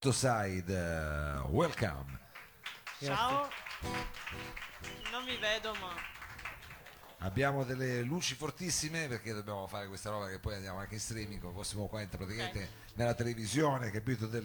Side, uh, welcome. Ciao. Non mi vedo, ma Abbiamo delle luci fortissime perché dobbiamo fare questa roba che poi andiamo anche in streaming con Cosimo qua praticamente nella televisione, capito, del,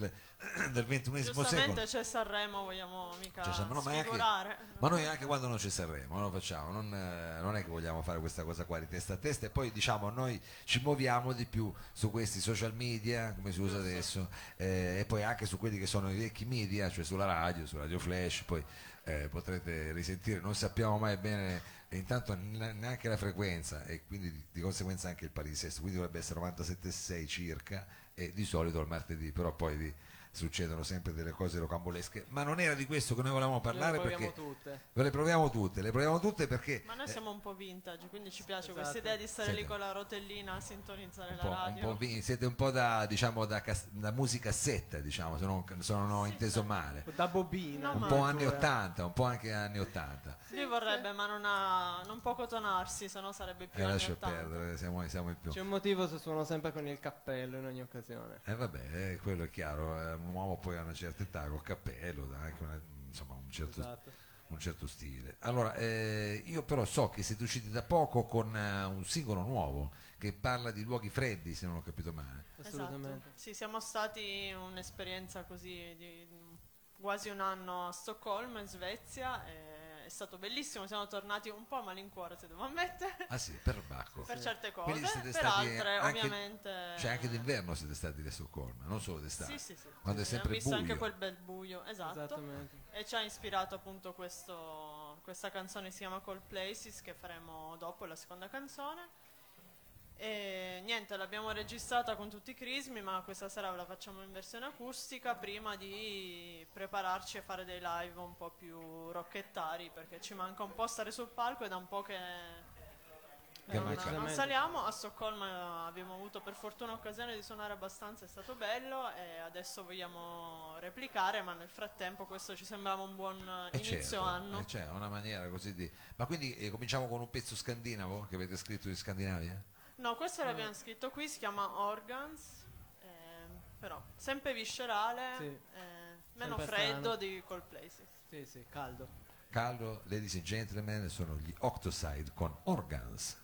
del XXI secolo. giustamente c'è Sanremo, vogliamo mica ma no, ma anche-. Ma noi anche quando non ci Sanremo non lo facciamo, non, eh, non è che vogliamo fare questa cosa qua di testa a testa e poi diciamo noi ci muoviamo di più su questi social media, come si usa adesso, eh, e poi anche su quelli che sono i vecchi media, cioè sulla radio, su Radio Flash, poi eh, potrete risentire, non sappiamo mai bene e intanto ne- neanche la frequenza e quindi di, di conseguenza anche il palinsesto, quindi dovrebbe essere 97,6 circa e di solito il martedì, però poi di- succedono sempre delle cose rocambolesche, ma non era di questo che noi volevamo parlare le proviamo perché tutte. Ve le proviamo tutte, le proviamo tutte perché Ma noi siamo un po' vintage, quindi ci piace Esatto. questa idea di stare lì Siete- con la rotellina a sintonizzare un la po', un radio. po' vi- siete un po' da, diciamo, da, cas- da musicassetta, diciamo, se non, se non ho inteso male. Da bobina. No, Un po' anni addirittura. 80, un po' anche anni 80. Lui vorrebbe, ma non, ha, non può cotonarsi, sennò sarebbe più E anni Eh, lascia 80. perdere, siamo, siamo in più. C'è un motivo se suono sempre con il cappello in ogni occasione. E vabbè, eh, quello è chiaro, eh, un uomo poi a una certa età col cappello, anche una- insomma, un certo, Esatto. un certo stile. Allora, eh, io però so che siete usciti da poco con eh, un singolo nuovo che parla di luoghi freddi, se non ho capito male. Assolutamente. Esatto. Sì, siamo stati un'esperienza così di quasi un anno a Stoccolma, in Svezia. e stato bellissimo, siamo tornati un po' a malincuore, se devo ammettere, Ah sì, per Bacco. per certe cose, per altre anche- ovviamente... Cioè anche d'inverno siete stati a Stoccolma, non solo d'estate. Sì, sì, sì. Quando è Sì, sempre abbiamo visto buio. anche quel bel buio, esatto. Esattamente. E ci ha ispirato appunto questo, questa canzone si chiama Cold Places che faremo dopo la seconda canzone. E niente, l'abbiamo registrata con tutti i crismi, ma questa sera la facciamo in versione acustica prima di prepararci a fare dei live un po' più rocchettari perché ci manca un po' stare sul palco e da un po' che non, non saliamo. A Stoccolma abbiamo avuto per fortuna occasione di suonare abbastanza, è stato bello e adesso vogliamo replicare, ma nel frattempo questo ci sembrava un buon Eh, inizio certo, anno. cioè, una maniera così di... Ma quindi eh, cominciamo con un pezzo scandinavo che avete scritto di Scandinavia? No, questo l'abbiamo scritto qui, si chiama Organs, ehm, però sempre viscerale, Sì. eh, meno Sempre freddo strano. di Cold Places. Sì, sì, caldo. Caldo, ladies and gentlemen, sono gli Octoside con Organs.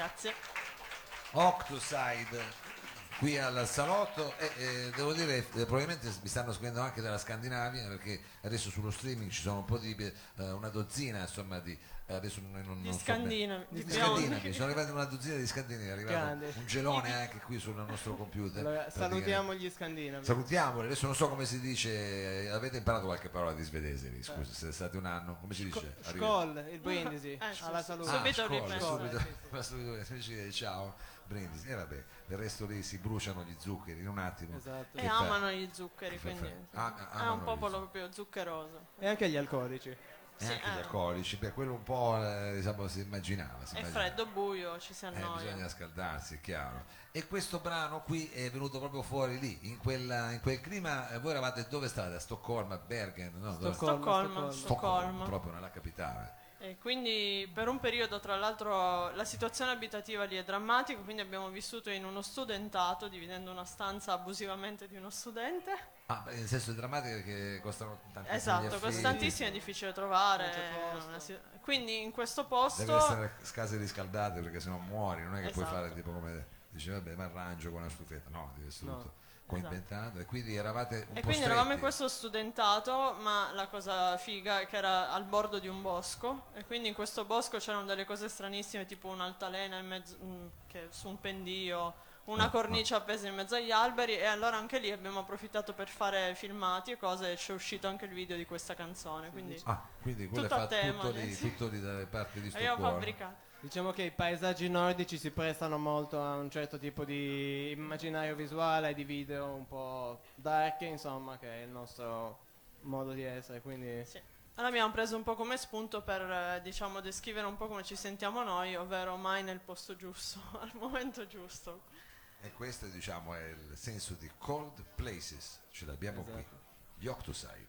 Grazie. Grazie. Qui al salotto e eh, devo dire eh, probabilmente mi stanno scrivendo anche dalla Scandinavia perché adesso sullo streaming ci sono un po' di eh, una dozzina insomma di eh, adesso non, non, Di non so bene. Scandinavi. di Di Scandinavi sono arrivati una dozzina di Scandinavi è arrivato Grande. un gelone anche qui sul nostro computer Allora, salutiamo gli scandinavi. Salutiamoli, adesso non so come si dice, eh, avete imparato qualche parola di svedese lì, scusa, siete stati un anno, come si dice? Arriva- Skol, il brindisi, Eh, sì, alla salute. Ah, Subito scuola, ripreso. subito, subito dice ciao, brindisi, e vabbè, del resto lì si bruciano gli zuccheri in un attimo. Esatto. E fa- amano gli zuccheri, quindi Ah, è un popolo proprio zuccheroso. E anche gli alcolici. E Sì, anche gli eh. alcolici, beh, quello un po' eh, diciamo, si immaginava. Si È immaginava. freddo, buio, ci si Eh, annoia. bisogna scaldarsi, è chiaro. E questo brano qui è venuto proprio fuori lì, in, quella- in quel clima. eh, Voi eravate dove state? A Stoccolma, a Bergen? No, Stoccolma. Stoccolma, Stoccolma. Stoccolma. proprio nella capitale. E quindi per un periodo, tra l'altro, la situazione abitativa lì è drammatica, quindi abbiamo vissuto in uno studentato, dividendo una stanza abusivamente di uno studente. Ah, nel senso drammatico perché costano tantissimo. gli Esatto, affitti. costantissimo, è difficile trovare. Non c'è posto. una si- Quindi in questo posto... Deve essere case riscaldate perché sennò muori, non è che puoi Esatto. fare tipo come dici vabbè mi arrangio con una stufetta, no, deve essere No. tutto coinventato e quindi eravate un E po' quindi eravamo in questo studentato, ma la cosa figa è che era al bordo di un bosco e quindi in questo bosco c'erano delle cose stranissime, tipo un'altalena in mezzo, mm, che su un pendio, una Ah, cornice appesa in mezzo agli alberi e allora anche lì abbiamo approfittato per fare filmati e cose e ci è uscito anche il video di questa canzone, quindi Ah, quindi Tutto a tema, tutto lì, sì. tutto lì dalle parti di abbiamo Stoccolma. fabbricato. Diciamo che i paesaggi nordici si prestano molto a un certo tipo di immaginario visuale, di video un po' dark, insomma, che è il nostro modo di essere, quindi Sì. Allora abbiamo preso un po' come spunto per eh, diciamo descrivere un po' come ci sentiamo noi, ovvero mai nel posto giusto, al momento giusto. E questo diciamo è il senso di Cold Places, ce l'abbiamo qui, Esatto. gli Octoside.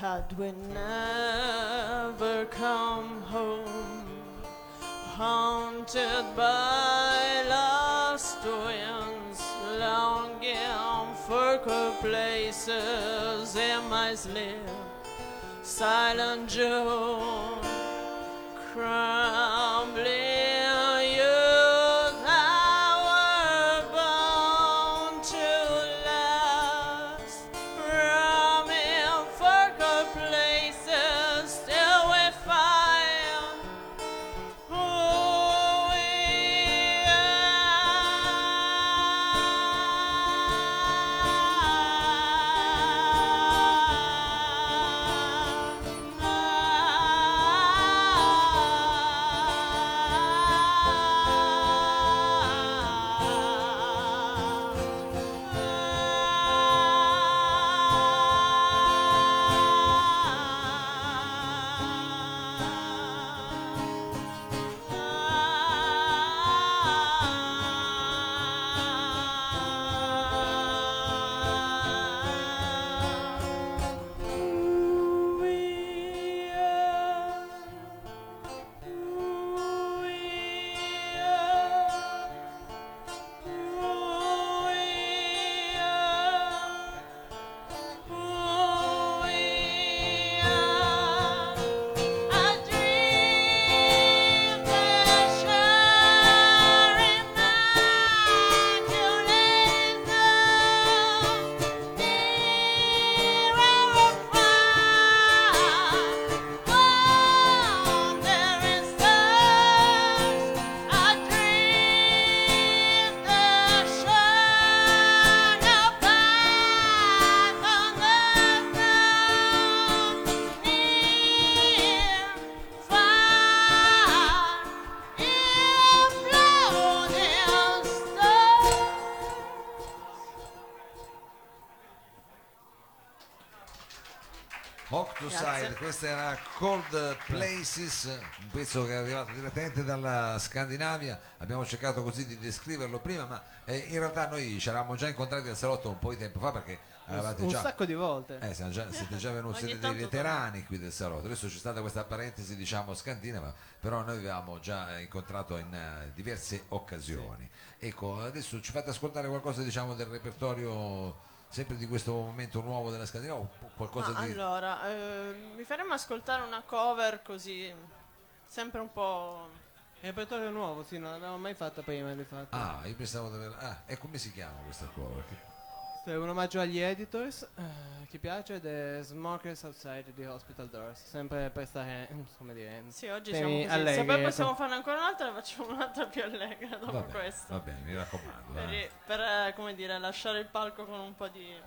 Had we never come home, haunted by lost winds, longing for cold places in my sleep, silent June, crumbling Octoside, questa era Cold Places, un pezzo che è arrivato direttamente dalla Scandinavia. Abbiamo cercato così di descriverlo prima, ma eh, in realtà noi ci eravamo già incontrati al salotto un po' di tempo fa perché avevate un già. sacco di volte. Eh, siamo già- siete già venuti, siete dei veterani qui del salotto. Adesso c'è stata questa parentesi, diciamo, scandinava, però noi avevamo già incontrato in eh, diverse occasioni. Ecco, adesso ci fate ascoltare qualcosa, diciamo, del repertorio sempre di questo momento nuovo della Scandinavia o qualcosa Ma di allora, eh, mi faremo ascoltare una cover così, sempre un po'... Il repertorio nuovo, sì, non l'avevo mai fatto prima, di fatto. Ah, io pensavo di aver... Ah, e come si chiama questa cover? Che- Questo è un omaggio agli editors, eh, chi piace, ed è Smokers Outside di Hospital Doors, sempre per stare, come dire, Sì, oggi temi siamo così. Se allegri, poi possiamo farne ancora un'altra, ne facciamo un'altra più allegra dopo Va bene, questo. va bene, mi raccomando. Per, eh. per, eh, come dire, lasciare il palco con un po' di...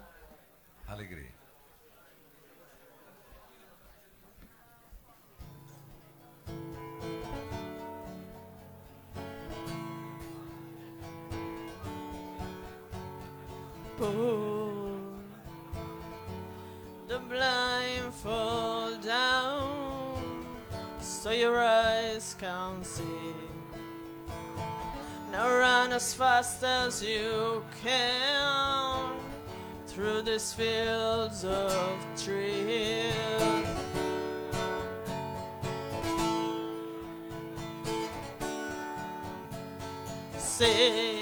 Allegria. Pull the blindfold down so your eyes can see. Now run as fast as you can through these fields of trees. Say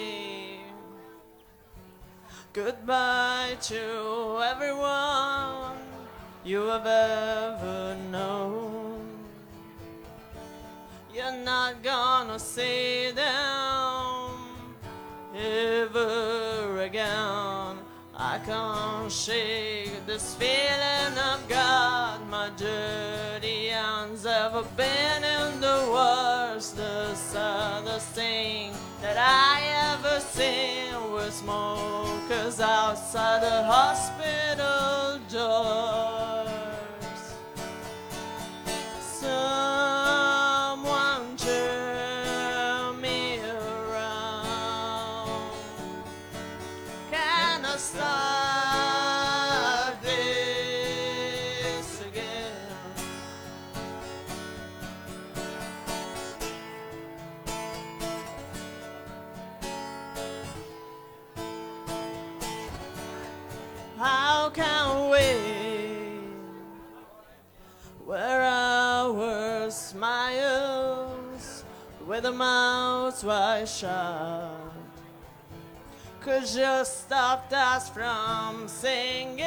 goodbye to everyone you have ever known. You're not gonna see them ever again. I can't shake this feeling I've got. My dirty hands ever been in the worst, the saddest thing that I ever seen was smokers outside the hospital doors. Mouths wide shut? Cause you stopped us from singing.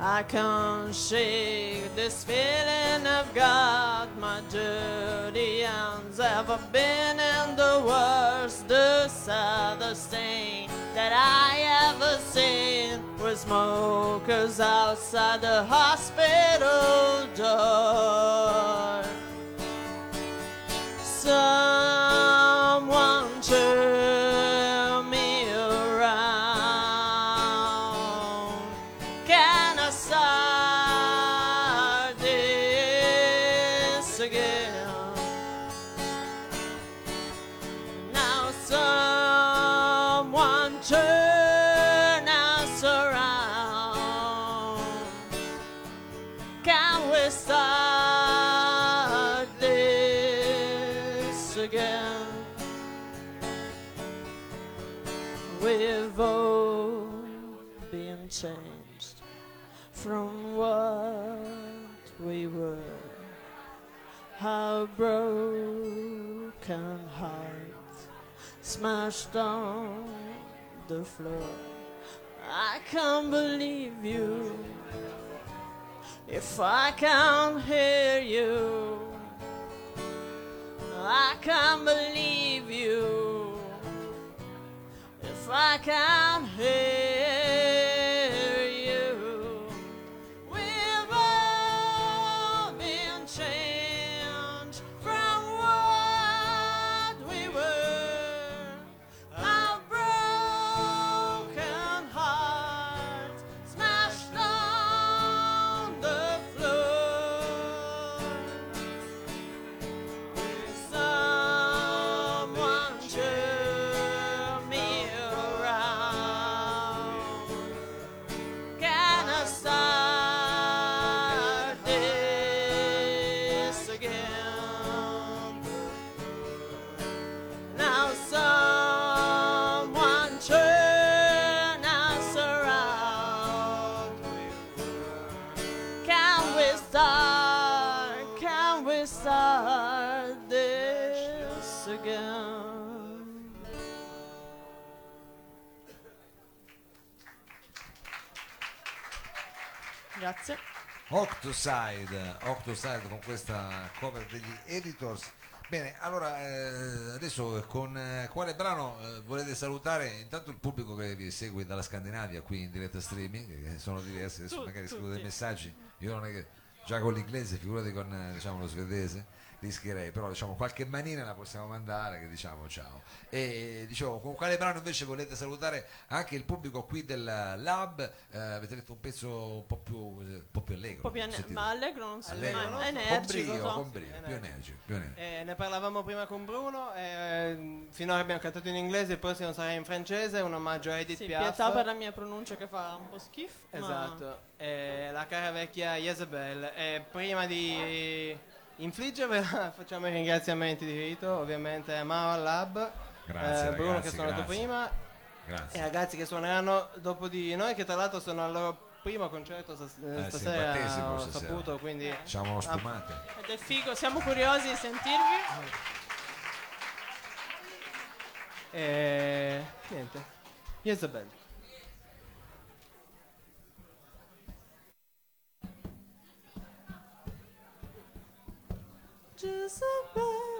I can't shake this feeling I've got. My dirty hands ever been in the worst, the saddest thing that I ever seen was smokers outside the hospital door. Someone turn me around. Can I start this again? Now someone turn smashed on the floor. I can't believe you if I can't hear you. I can't believe you if I can't hear Grazie. Octoside, Octoside con questa cover degli Editors. Bene, allora eh, adesso con eh, quale brano eh, volete salutare intanto il pubblico che vi segue dalla Scandinavia qui in diretta streaming, che sono diversi, adesso Tu- magari scrivo dei messaggi, io non è che già con l'inglese, figurati con eh, diciamo, lo svedese, rischierei, però diciamo qualche manina la possiamo mandare che diciamo ciao. E dicevo, con quale brano invece volete salutare anche il pubblico qui del Lab? Eh, avete detto un pezzo un po' più, un po' più allegro. Un po' più ane- ma allegro non si Allegro, ma no? è Con energico. brio, so. con brio, più energico, più energico. Eh, ne parlavamo prima con Bruno, eh, finora abbiamo cantato in inglese, il prossimo sarà in francese, un omaggio a Edith Sì, Piaf. pietà per la mia pronuncia che fa un po' schifo. ma- Esatto, eh, la cara vecchia Jezebel. E prima di infliggervela facciamo i ringraziamenti di rito, ovviamente a Mao al Lab, Grazie, eh, Bruno ragazzi, che suonato grazie. prima e Grazie. i ragazzi che suoneranno dopo di noi che tra l'altro sono al loro primo concerto stas- Eh, sì, stasera, ho stasera. saputo, quindi Facciamo spumate. Ed è figo, siamo curiosi di sentirvi. eh, niente. Jezebel. Jezebel.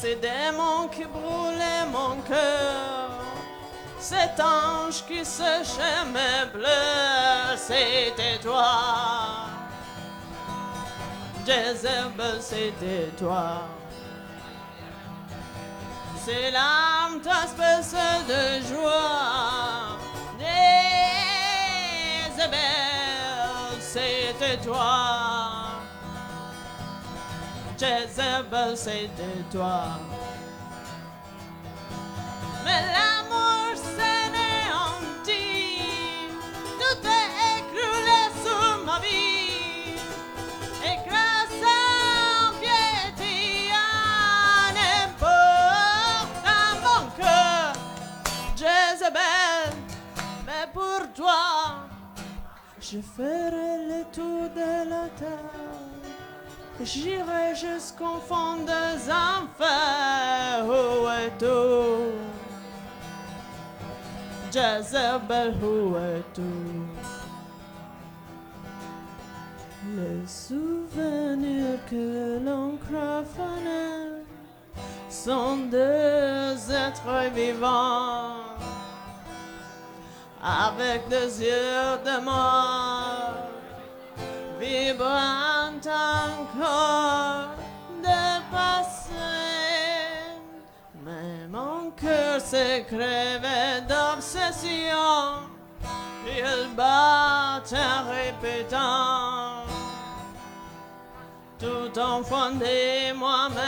Ces démons qui brûlaient mon cœur, cet ange qui séchait mes pleurs, c'était toi. Jezebel, c'était toi. Ces larmes t'aspecent de joie. Jezebel, c'était toi. Jezebel, c'était toi. Mais l'amour s'anéantit, tout est écroulé sur ma vie. Et grâce à piété, n'importe à mon cœur, Jezebel, mais pour toi, je ferai le tour de la terre. J'irai jusqu'au fond des enfers, où es-tu? Jezebel, où es-tu? Les souvenirs que l'on fanés sont deux êtres vivants avec des yeux de mort vibrant encore de passé. Mais mon cœur s'est crevé d'obsession. Il bat en répétant tout enfoncé moi-même.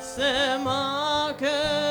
C'est moi que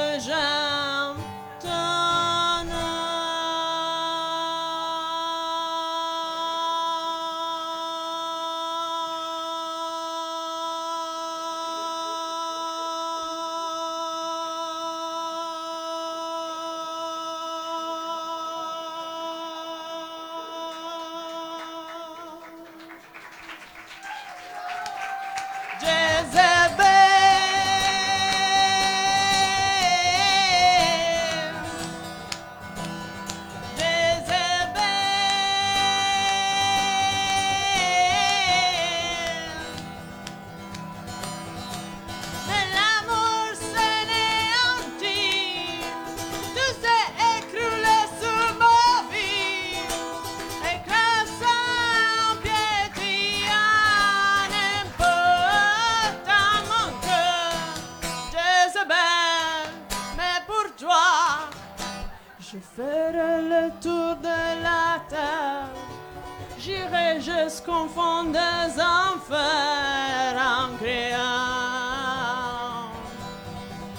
Jusqu'au fond des enfers en criant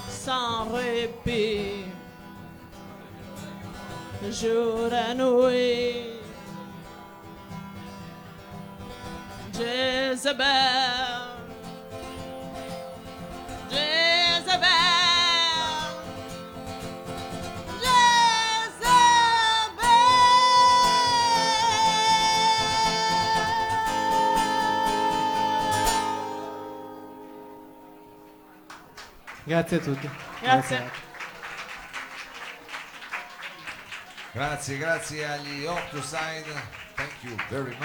sans répit, jour et nuit. Jezebel, Grazie a tutti. Grazie. Grazie, grazie agli Octoside. Thank you very much.